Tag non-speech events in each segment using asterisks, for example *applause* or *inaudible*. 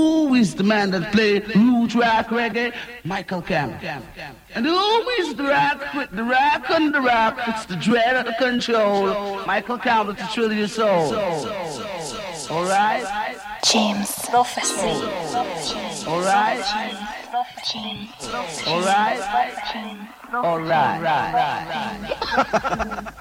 Who is the man that play root rock reggae? Michael Campbell. And who is the rock with the rock and the rock? It's the dread of the control. Michael Campbell to thrill your soul. All right? James Prophecy. All right? All right? All right. *laughs*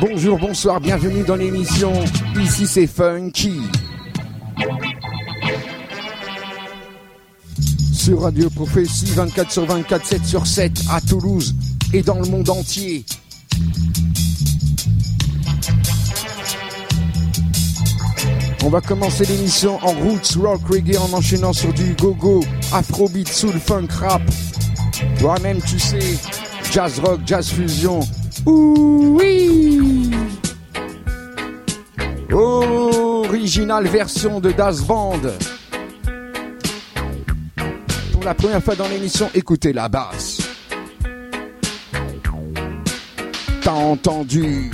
Bonjour, bonsoir, bienvenue dans l'émission. Ici c'est Funky. Sur Radio Prophétie 24 sur 24, 7 sur 7 à Toulouse et dans le monde entier. On va commencer l'émission en roots rock reggae en enchaînant sur du go-go, afrobeat, soul, funk, rap. Toi-même tu sais, jazz rock, jazz fusion. oui Original version de Das Band. Pour la première fois dans l'émission, écoutez la basse. T'as entendu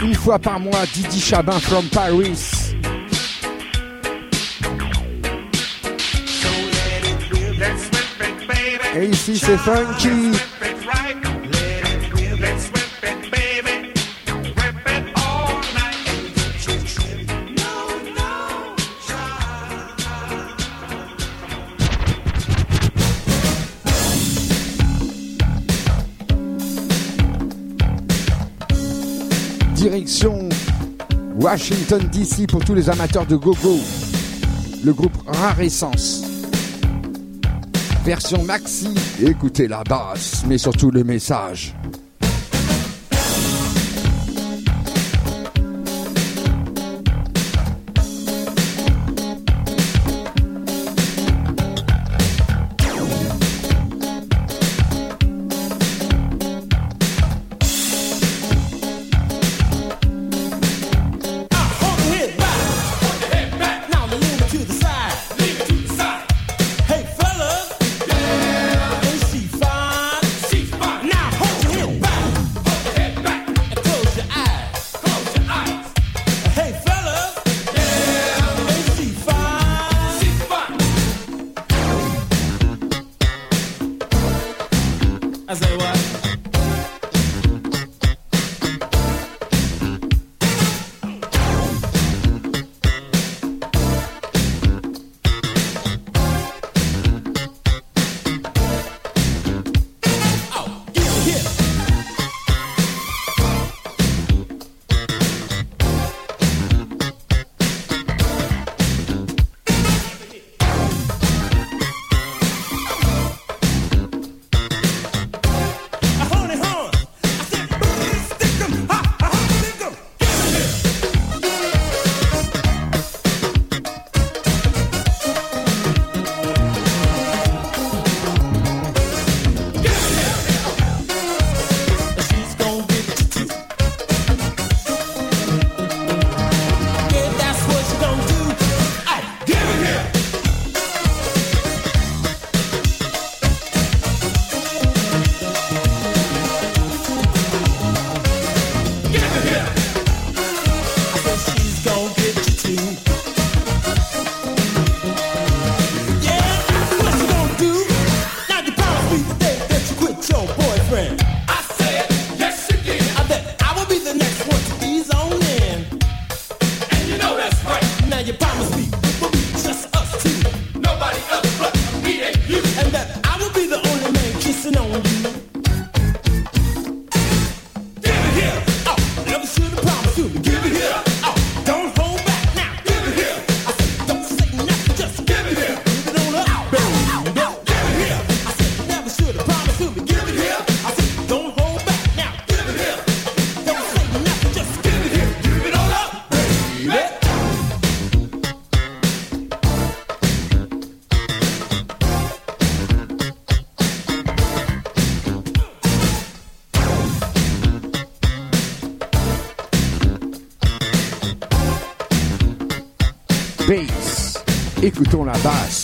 une fois par mois Didi Chabin from Paris. Et ici c'est funky. Washington DC pour tous les amateurs de gogo. Le groupe Rare Essence. Version maxi, écoutez la basse, mais surtout le message.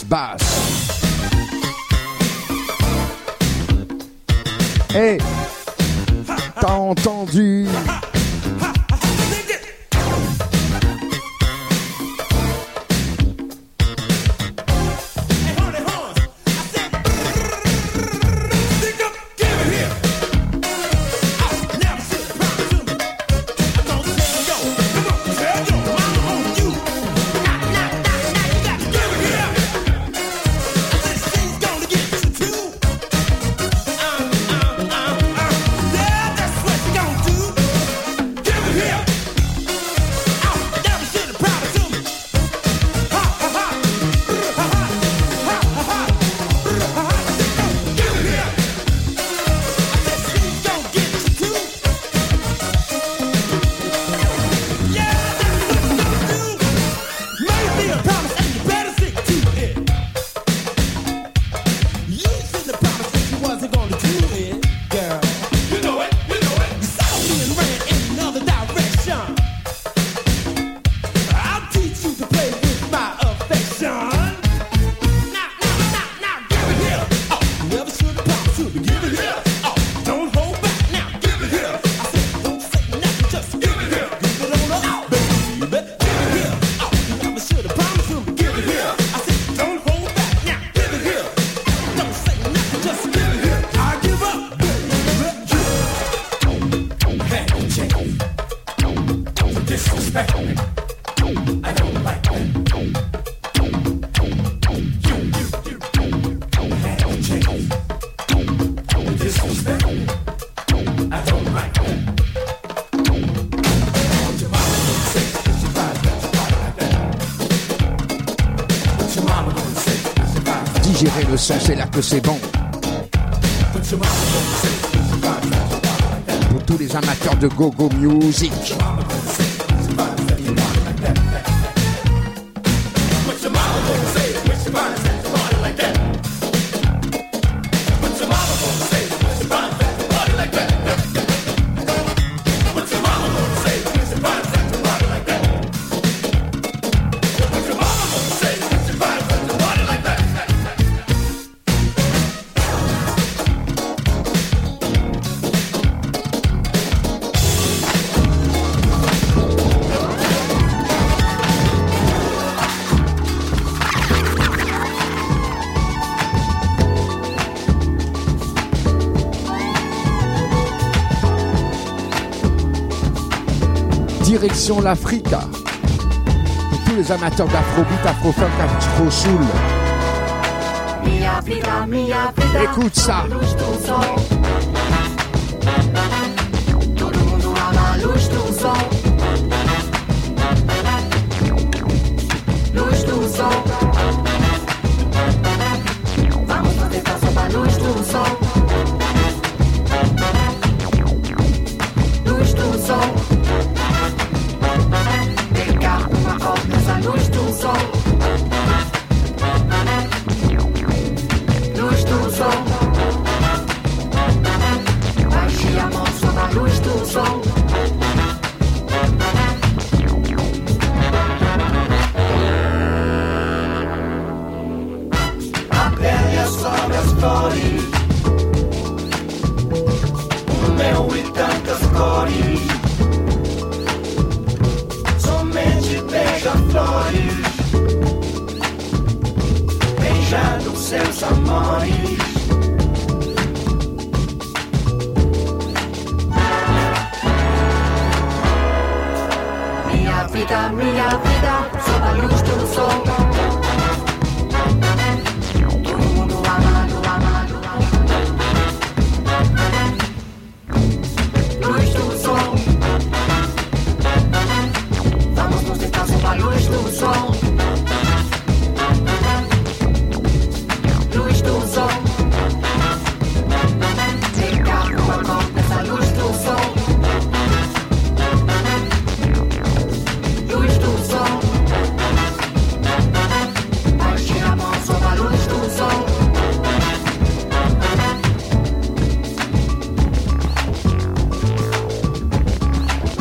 La c'est là que c'est bon. Pour tous les amateurs de go-go music. direction l'Afrique. Pour tous les amateurs d'afrobeat, afrofunk, afro-soul. Écoute ça.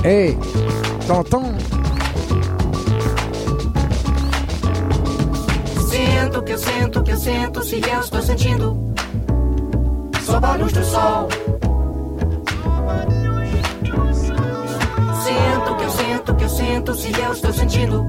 Ei, tonton. Sinto que eu sinto que eu sinto se eu estou sentindo só barulhos do sol. Sinto que eu sinto que eu sinto se eu estou sentindo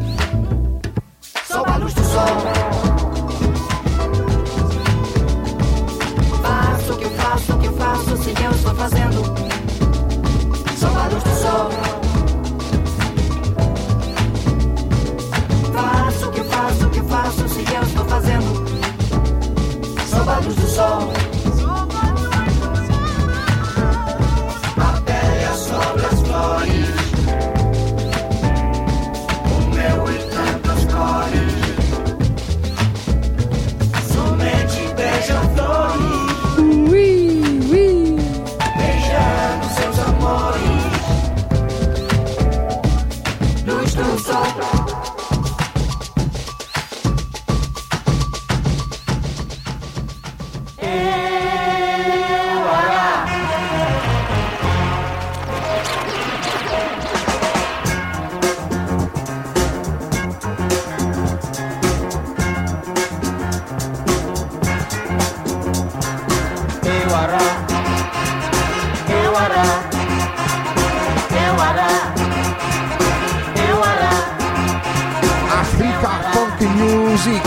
musique.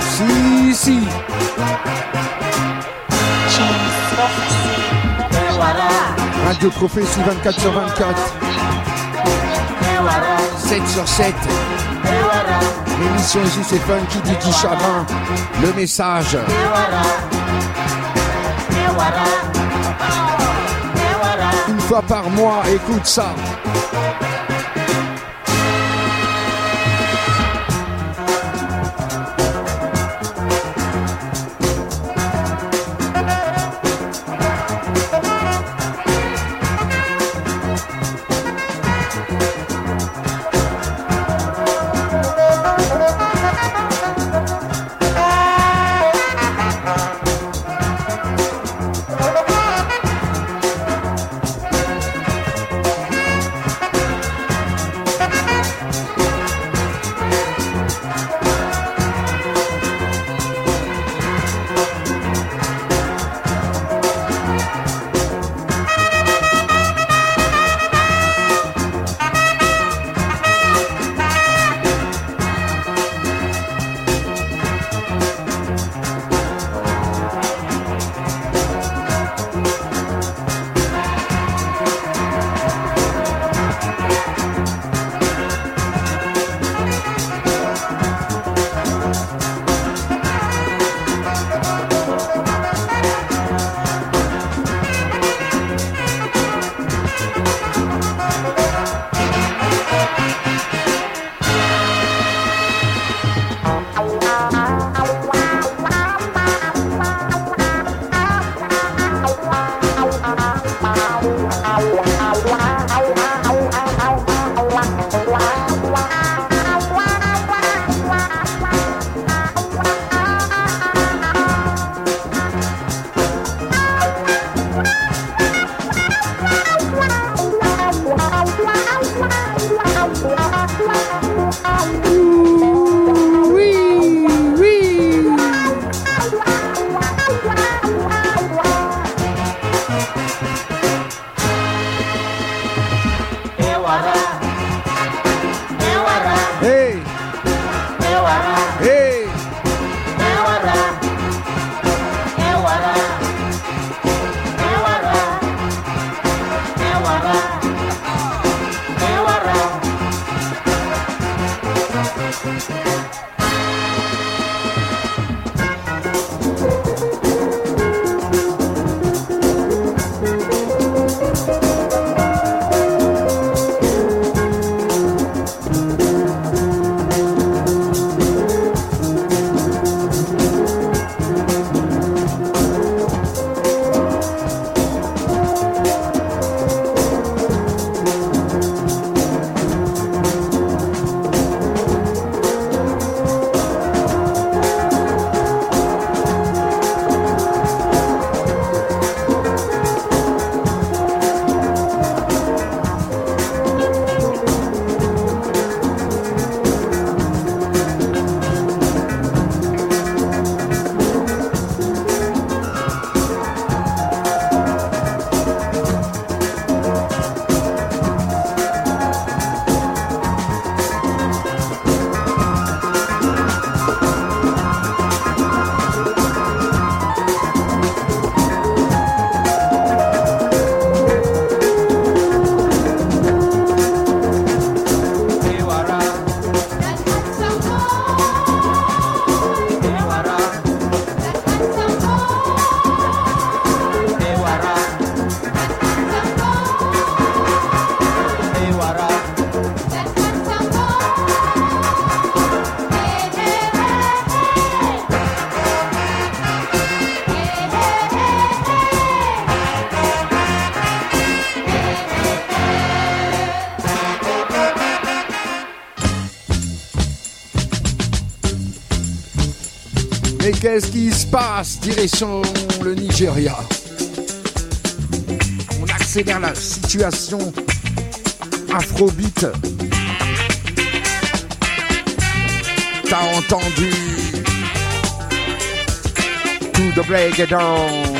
Si, si. Radio Prophétie 24 sur 24. 7 sur 7. L'émission ici c'est Funky Didi Chavin. Le message. Fois par mois, écoute ça. Passe Direction le Nigeria. On accélère la situation afrobeat. T'as entendu? To the break down.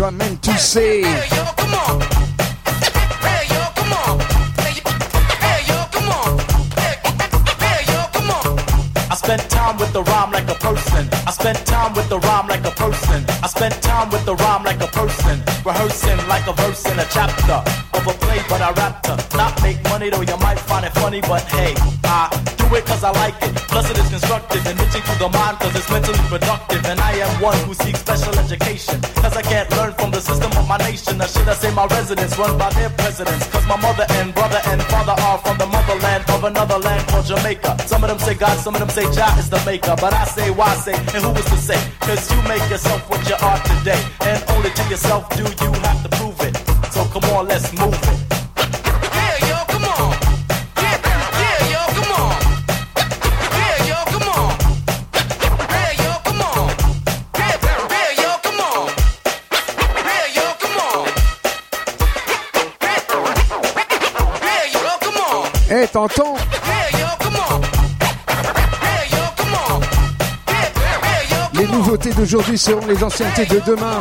Come on. Toi même. Hey yo, come on. Hey yo, come on. Hey yo, come on. Hey, hey, yo, come on. I spent time with the rhyme like a person. I spent time with the rhyme like a person. I spent time with the rhyme like a person. Rehearsing like a verse in a chapter of a play, but I rapped to Not make money though, you might find it funny, but hey, I do it cause I like it. Plus it is constructive, enriching to the mind cause it's mentally productive. And I am one who seeks special education. Cause I can't learn from the system of my nation. Or should I say my residents run by their presidents? Cause my mother and brother and father are from the motherland of another land called Jamaica. Some of them say God, some of them say Jah is the maker. But I say, why say, and who is to say? Cause you make yourself what you are today. And only to yourself do you have to prove it. So come on, let's move it. Les nouveautés d'aujourd'hui seront les anciennetés de demain.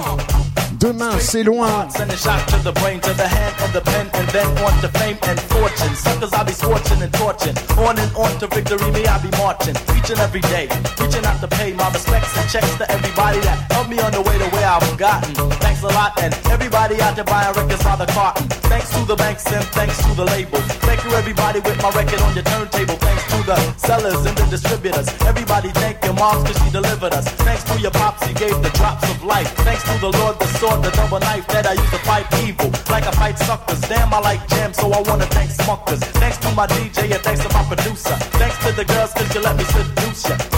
Demain, c'est loin. Send a shot to the brain, to the hand and the pen, and then on to fame and fortune. Suckers, I be scorching and torching. On and on to victory, me, I be marching. Each and every day, reaching out to pay my respects and checks to everybody that helped me on the way to where I've gotten. Thanks a lot, and everybody out there buying records by the carton. Thanks to the banks and thanks to the label. Thank you, everybody, with my record on your turntable. Thanks to the sellers and the distributors. Everybody, thank your moms, cause she delivered us. Thanks to your pops, he gave the drops of life. Thanks to the Lord, the sword, the double knife that I use to fight evil. Like I fight suckers. Damn, I like jam, so I wanna thank Smuckers. Thanks to my DJ and thanks to my producer. Thanks to the girls, cause you let me seduce ya.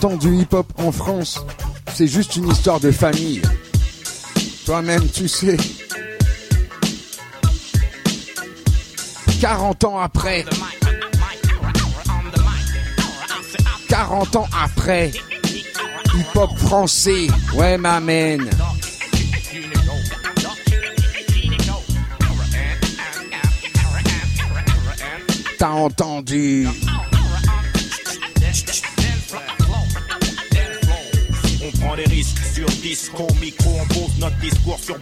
20 ans du hip-hop en France, c'est juste une histoire de famille. Toi-même, tu sais. 40 ans après. 40 ans après. Hip-hop français. Ouais, m'amène. T'as entendu. Discours sur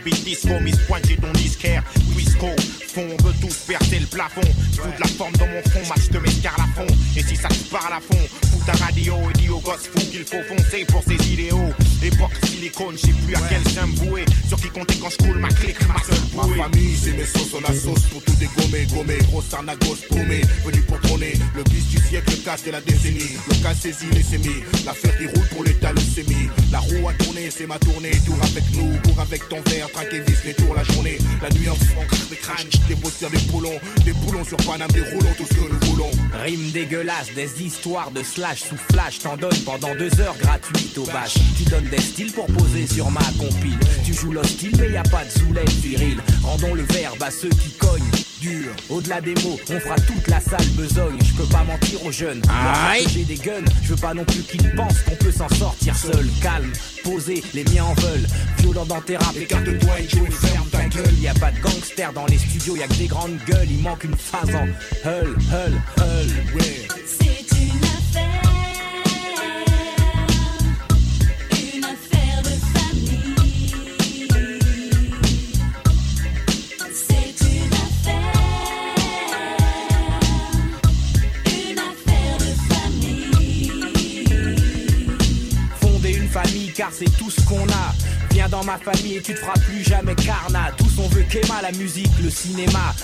mise pointe, j'ai ton disquaire, Quisco, fond, on veut tous percer le plafond, fous de la forme dans mon front, match de mes fond, et si ça te parle à fond, fous ta radio et dis aux gosses fous qu'il faut foncer pour ses idéaux, époque silicone, je sais plus à quel sein me vouer, sur qui compter quand je coule ma clique, ma seule Ma bouée. famille, c'est mes sauces, on la sauce pour tout dégommer, gommer, grosse arnagos paumé, venu pour trôner, le bis du siècle, le casse de la décennie, le cas saisi, les sémis, l'affaire qui roule pour l'état, le sémi, la roue a tourné, c'est ma tournée, tour avec nous, cours avec ton verre, traque et vis les tours la journée, la nuit en fond, des crânes, des botteurs, des boulons, des boulons sur Paname, des roulons, tout ce que nous voulons. Rime dégueulasse, des histoires de slash sous flash, t'en donnes pendant deux heures gratuites au bâche. Tu donnes des styles pour poser sur ma compile. Tu joues l'hostile, mais y a pas de zoulette viril. Rendons le verbe à ceux qui cognent dur. Au-delà des mots, on fera toute la salle besogne. Je peux pas mentir aux jeunes. J'ai des guns, je veux pas non plus qu'ils pensent qu'on peut s'en sortir seul. Calme, posé, les miens en veulent. Violent dans tes rap, écarte-toi et joue, ferme ta gueule. Y a pas de gangsters dans les studios, y a que des grandes gueules. Il manque une phase en hull, hull, hull. Ouais. C'est tout ce qu'on a. Viens dans ma famille et tu te feras plus jamais carnat. Tous on veut qu'Emma, la musique, le cinéma.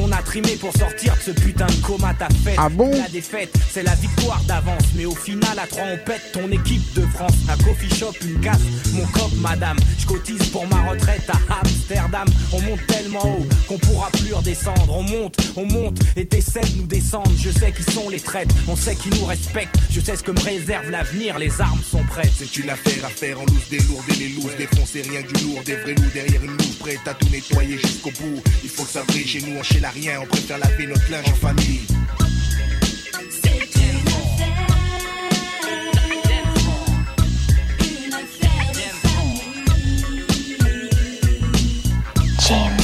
On a trimé pour sortir de ce putain de coma. Ta fête, Ah bon la défaite, c'est la victoire d'avance. Mais au final, à trois, on pète ton équipe de France. Un coffee shop, une casse, mon cop, madame. Je cotise pour ma retraite à Amsterdam. On monte tellement haut qu'on pourra plus redescendre. On monte, on monte et t'essaies de nous descendre. Je sais qui sont les traites, on sait qui nous respectent. Je sais ce que me réserve l'avenir, les armes sont prêtes. C'est une affaire à faire en loose des lourds et les looses défoncer rien que du lourd, des vrais loups derrière une louche prête à tout nettoyer jusqu'au bout. Il faut que ça brille chez nous, on chez la rien, on préfère laver notre linge en famille. James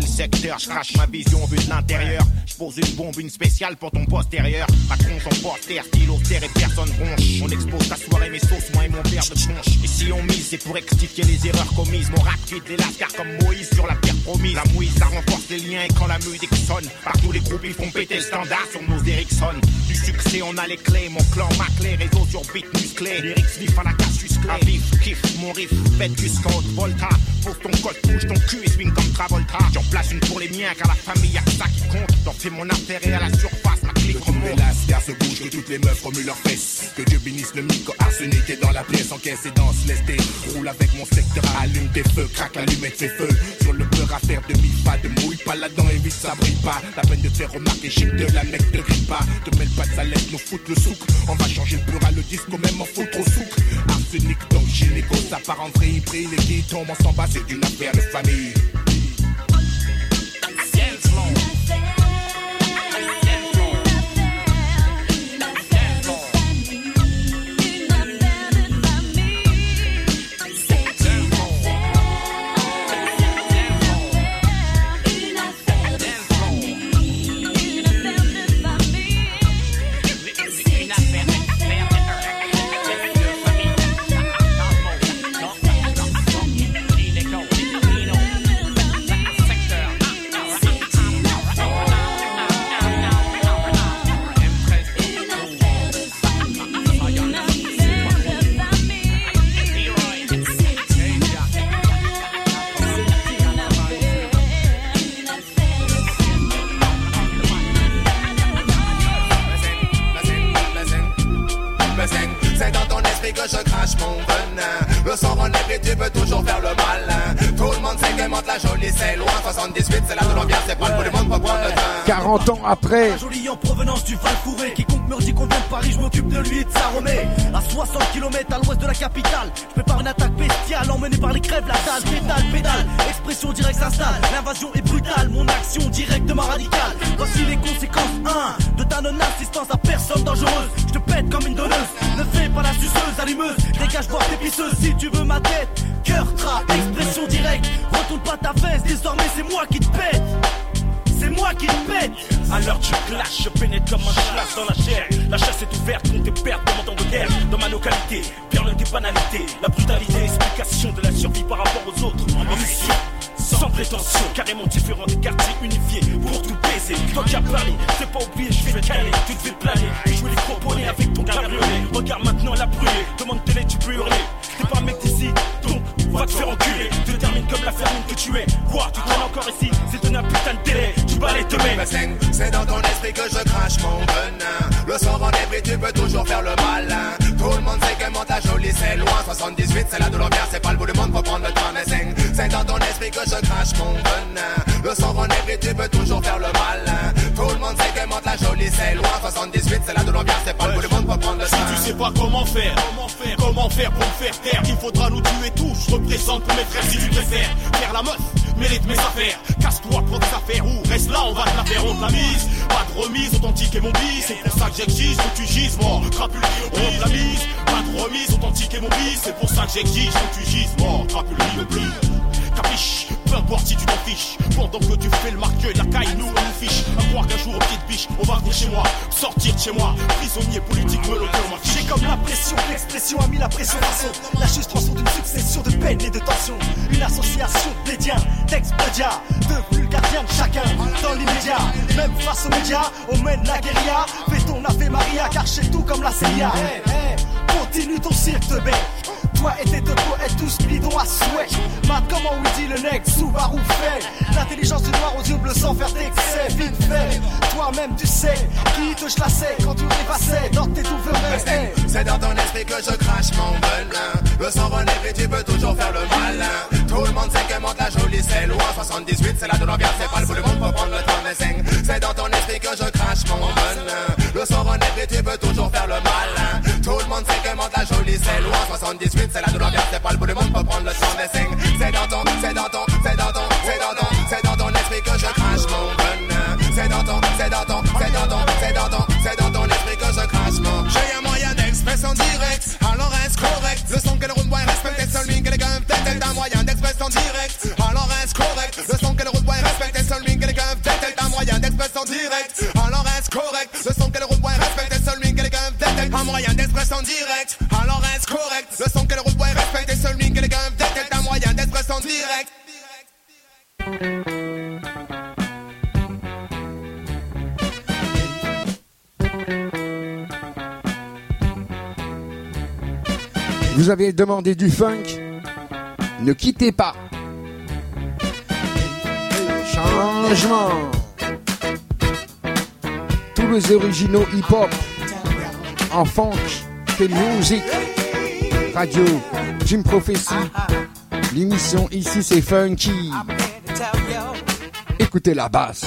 le secteur, je crache ma vision vue de l'intérieur. Je pose une bombe, une spéciale pour ton postérieur. Patron son poster, stylo, terre et personne bronche. On expose ta soirée, mes sauces, moi et mon verre de punch. Et si on mise, c'est pour rectifier les erreurs commises. Mon rap quitte les lascars comme Moïse sur la terre promise. La mouise, ça renforce les liens et quand la musique sonne. Partout les groupes, ils font péter le standard sur nos Ericsson. Du succès, on a les clés. Mon clan, ma clé, réseau sur beat musclé. Lyrics vif à la casse musclée. À vif, kiff, mon riff, bête jusqu'en haute volta. Pose ton col, touche ton cul et swing comme Travolta. J'en place une pour les miens, car la famille, y'a ça qui compte. T'en fais mon et à la surface, lascars se bougent, que toutes les meufs remuent leurs fesses. Que Dieu bénisse le micro arsenic est dans la pièce, encaisse et danse, tes roule avec mon secteur, allume tes feux, craque l'allumette, fait feu. Sur le beurre à faire de mi pas, de mouille pas là-dedans, évite ça brille pas. La peine de faire remarquer, chic de la mec te grille pas. Te mêle pas de sa lettre, nous foutre le souk. On va changer le beurre à le disque, même en foutre au souk. Arsenic, donc gynéco, ça part en vrille, brille, les qui tombent en s'en bas, c'est une affaire de famille. L'ambiance, c'est pas le bout du monde pour prendre le train. 40 ans après, Un joli en provenance du Val Fourré Quiconque me dit qu'on vient de Paris, je m'occupe de lui et de sa remée À 60 km à l'ouest de la capitale Je prépare une attaque bestiale emmenée par les crèves La dalle, pédale, pédale. Expression directe s'installe L'invasion est brutale, mon action directement radicale. Voici les conséquences 1 De ta non-assistance à personne dangereuse. Je te pète comme une donneuse Ne fais pas la suceuse, allumeuse. Dégage voir tes pisseuses si tu veux ma tête Cœur, tra, expression directe Retourne pas ta veste, désormais c'est moi qui te pète c'est moi qui te pète l'heure du clash, je pénètre comme un clash dans la chair. La chasse est ouverte tes pertes de mon temps de guerre. Dans ma localité, perle des banalités. La brutalité, explication de la survie par rapport aux autres. En mission, sans prétention, carrément différent des quartiers unifiés pour tout baiser. Toi qui as parlé, c'est pas oublié, je vais te caler, tu te fais planer. Jouer les croponnés avec ton cabriolet. Regarde maintenant la brûlée, demande télé, tu peux hurler. T'es pas un mec d'ici, donc va te faire enculer. Tu te termines comme la fermine que tu es. Quoi, tu traînes encore ici, c'est donner un putain de télé. Tu balais. Bazing, C'est dans ton esprit que je crache mon venin. Le sang en épris, tu peux toujours faire le malin. Tout le monde sait que la jolie, c'est loin. 78, c'est la douleur bien, c'est pas le bout du monde pour prendre le train. C'est dans ton esprit que je crache mon venin. Le sang en épris, tu peux toujours faire le malin. Tout le monde sait que la jolie, c'est loin. 78, c'est la douleur bien, c'est pas le bout du monde pour prendre le Si train. tu sais pas comment faire, comment faire, comment faire pour me faire taire, il faudra nous tuer tous. Représente pour mes frères si tu préfères. Faire la meuf, mérite mes affaires. Casse-toi pour tes affaires ou reste là, on va te la faire, on te la mise. Pas de remise, authentique et mon bis. C'est pour ça que j'exige que tu gises, mort. Crapule, on la mise. Pas de remise, authentique et mon bis. C'est pour ça que j'exige que tu gises, mort. Crapule, le pli. Capiche, peu importe si tu t'en fiches. Pendant que tu fais le marqueur, la caille, nous on nous fiche. À croire qu'un jour au pied de biche, on va venir chez moi, sortir de chez moi, prisonnier politique en J'ai comme la pression, l'expression a mis la pression façon. La juste rançon d'une succession de peines et de tensions. Une association d'Édiens, d'expédiats, de gardiens de chacun. Dans l'immédiat, même face aux médias, on mène la guérilla. Fais ton Ave Maria, car chez tout comme la CIA. Continue ton cirque de bête. Toi et tes deux poètes tous bidons à souhait. Mat comment dit le nec, Subaru fait? L'intelligence du noir aux yeux bleus sans faire d'excès, vite fait. Toi-même tu sais qui te chlassait quand tu dépassais dans tes douves C'est dans ton esprit que je crache mon venin. Le sang relève et tu peux toujours faire le malin. Tout le monde sait que monte la jolie, c'est loin. 78, c'est la douleur bien, c'est pas le bout du monde prendre le temps de. C'est dans ton esprit que je crache mon venin. Le sang relève et tu peux toujours faire le malin. Tout le monde sait que monte la jolie, c'est loin. 78, c'est la douleur bien, c'est pas le bout du monde prendre le temps de sing. C'est dans ton, c'est dans ton, c'est dans ton, c'est dans ton, c'est dans ton esprit que je crache mon venin. C'est dans ton, c'est dans ton, c'est dans ton, c'est dans ton, c'est dans ton esprit que je crache mon. J'ai un moyen d'expression direct, alors reste correct? Le son que le route boy respecte, seul lui que les gars peut-être un moyen d'expression direct, alors reste correct? Le son que le route boy respecte, seul lui que les gars peut-être un moyen d'expression direct, alors reste correct? Le son que le route boy respecte, seul lui que les gars peut-être un moyen d'expression direct, alors reste correct? Vous avez demandé du funk Ne quittez pas. Changement. Tous les originaux hip-hop en funk, que musique, radio, Jim Prophecy. L'émission ici c'est funky. Écoutez la basse.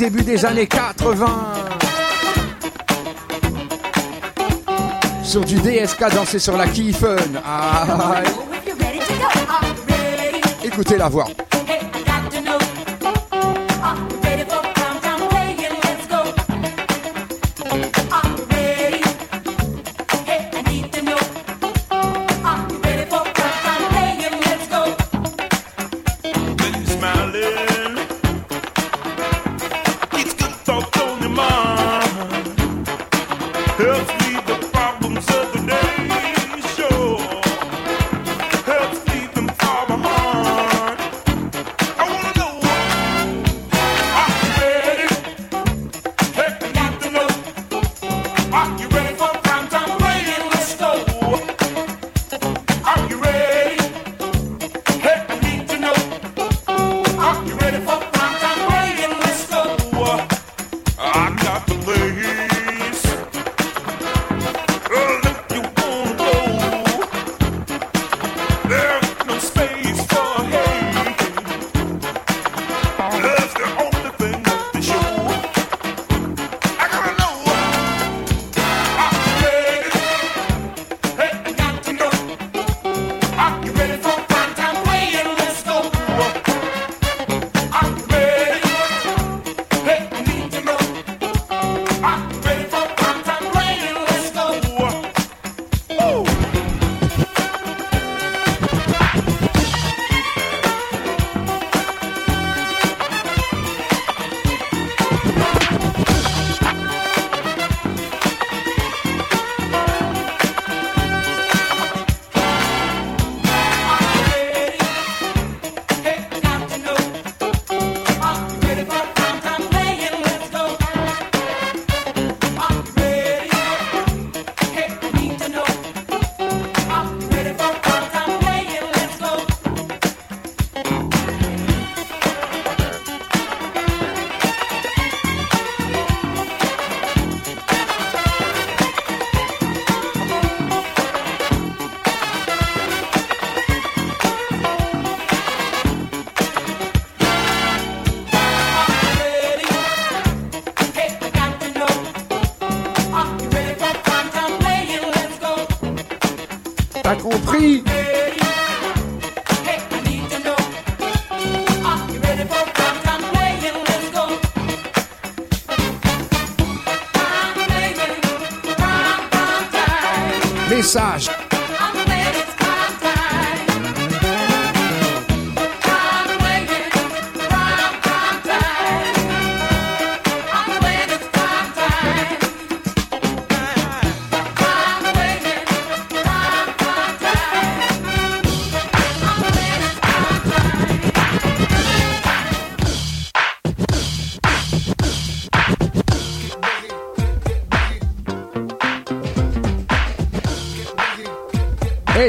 début des années 80. Sur du DSK danser sur la Key Fun. Ah, Écoutez la voix.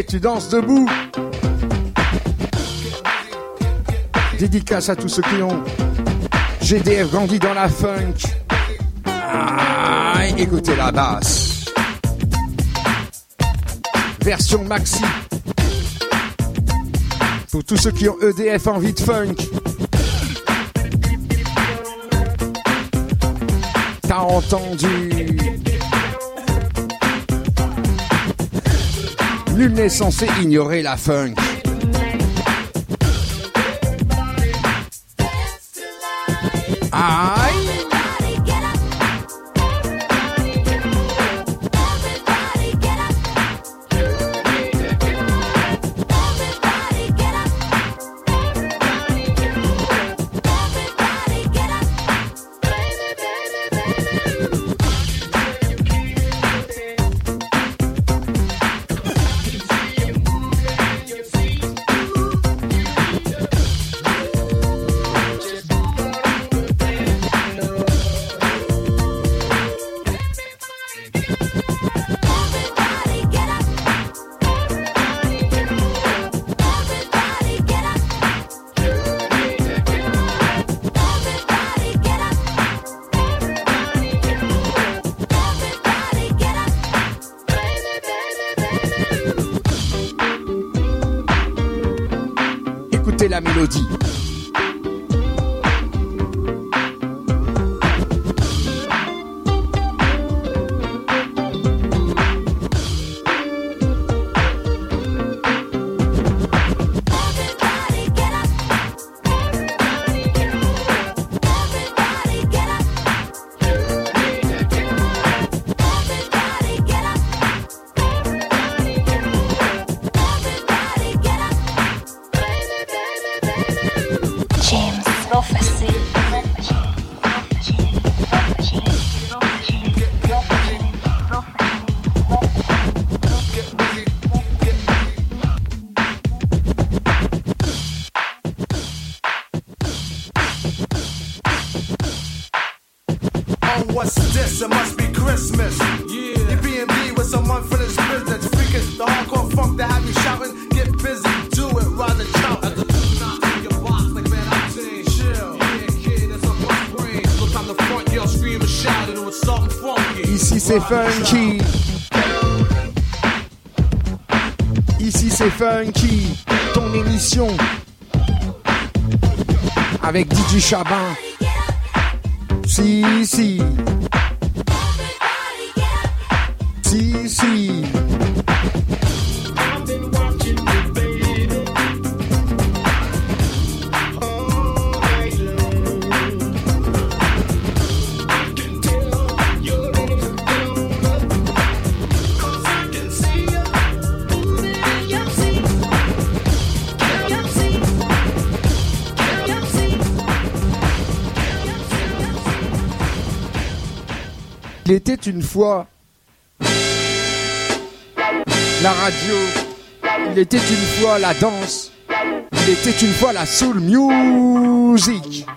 Tu danses debout. Dédicace à tous ceux qui ont GDF grandi dans la funk. Ah, écoutez la basse. Version maxi. Pour tous ceux qui ont EDF envie de funk. T'as entendu Nul n'est censé ignorer la funk. Ah c'est funky. Ici c'est funky. Ton émission avec DJ Chabin. Si si. Si si. Il était une fois la radio, il était une fois la danse, il était une fois la soul music.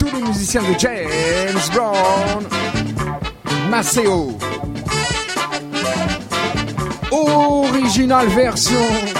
Tous les musiciens de James Brown, Maceo. Original version.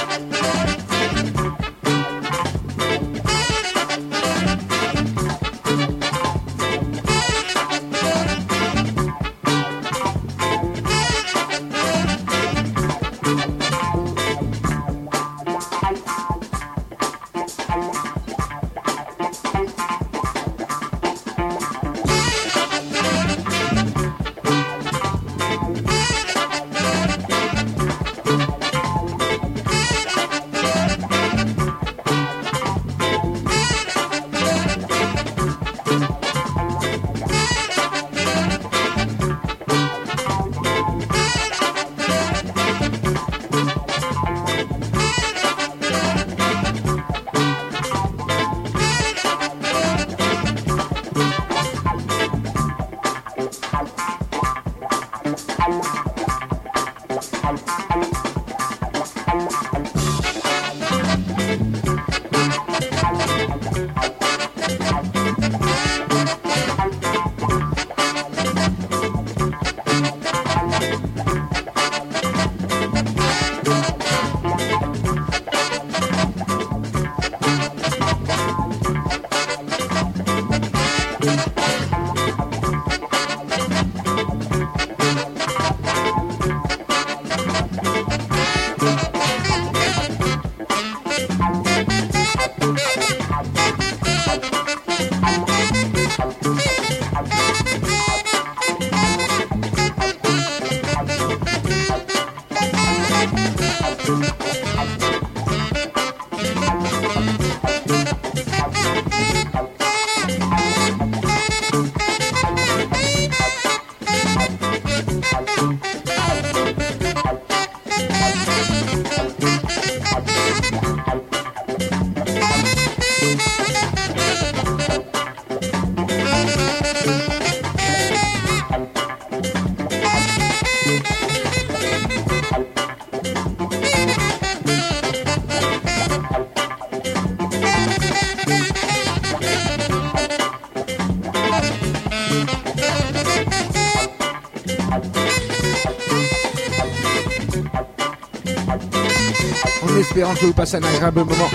En espérant que vous passez un agréable moment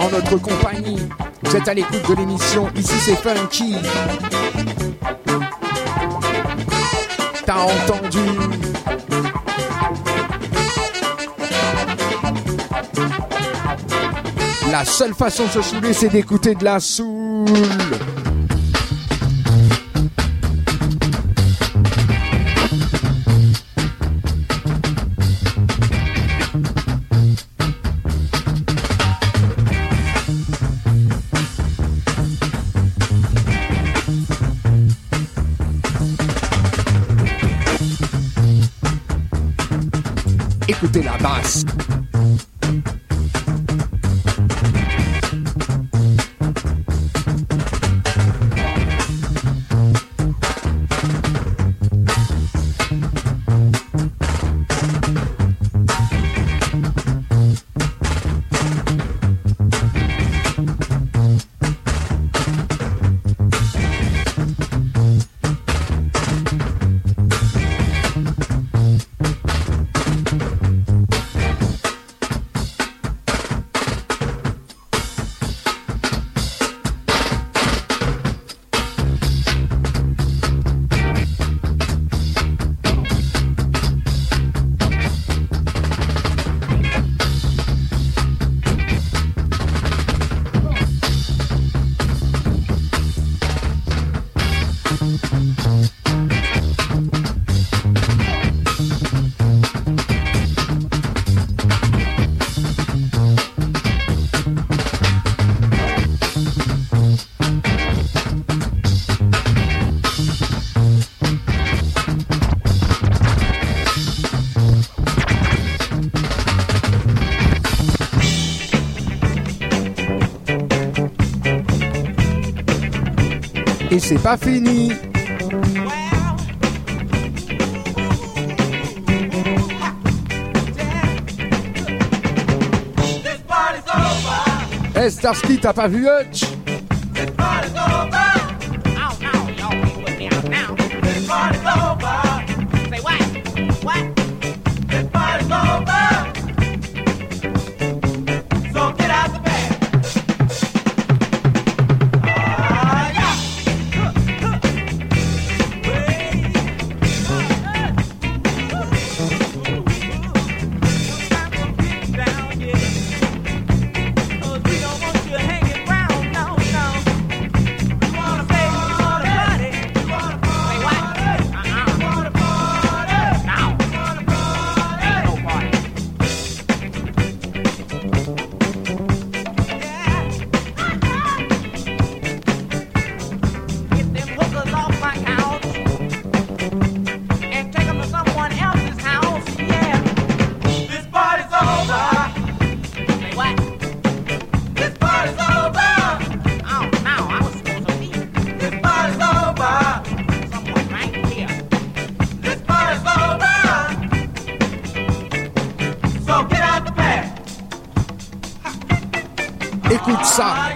en notre compagnie. Vous êtes à l'écoute de l'émission. Ici c'est Funky. T'as entendu La seule façon de se saouler, c'est d'écouter de la soul. C'est pas fini. Eh, Starsky, t'as pas vu Hutch? Écoute ça.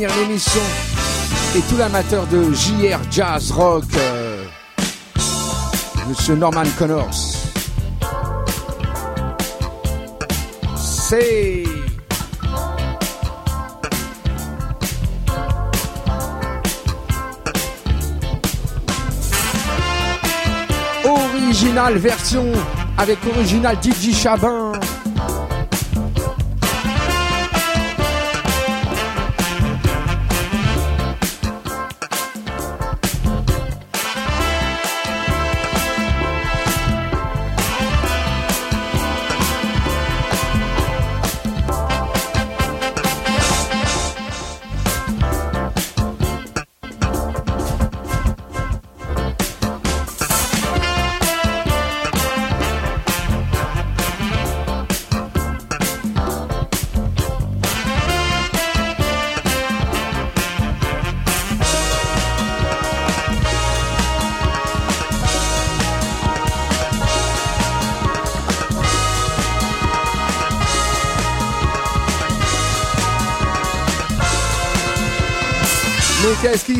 Finir l'émission, et tout l'amateur de JR Jazz Rock, euh, Monsieur Norman Connors. C'est original version avec original DJ Chabin.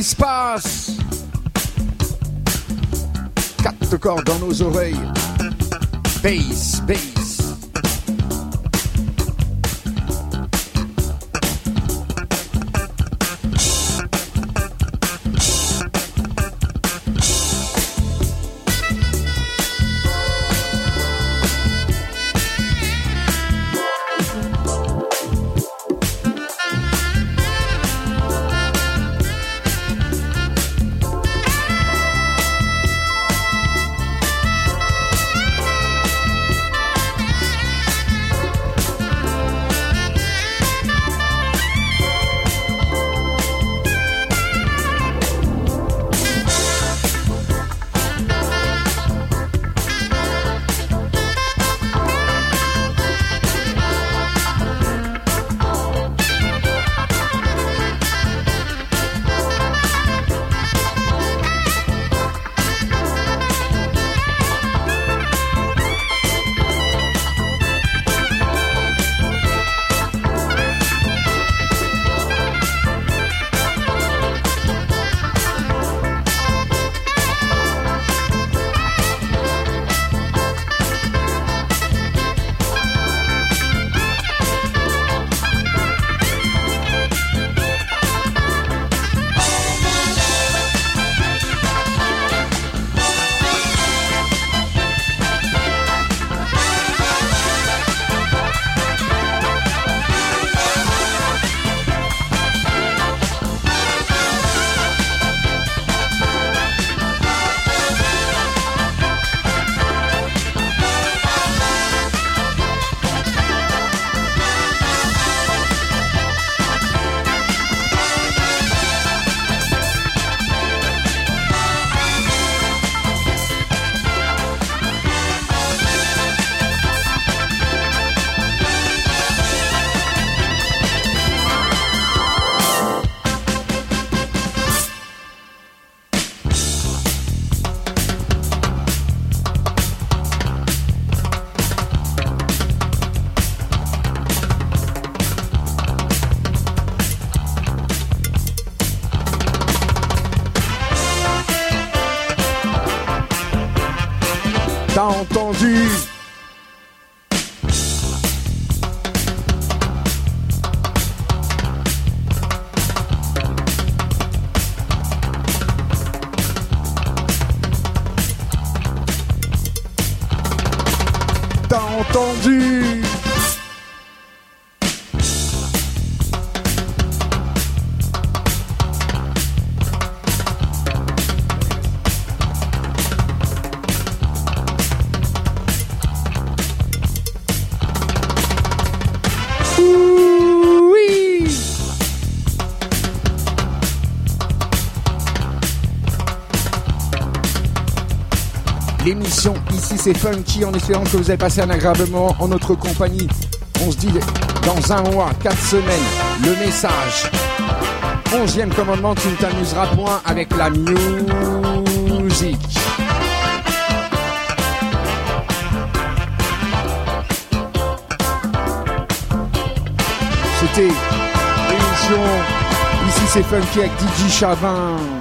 qui se passe Quatre cordes dans nos oreilles. Bass, bass. C'est funky en espérant que vous avez passé un agréable moment en notre compagnie. On se dit dans un mois, quatre semaines, le message. Onzième commandement, tu ne t'amuseras point avec la musique. C'était l'émission Ici c'est funky avec DJ Chavin.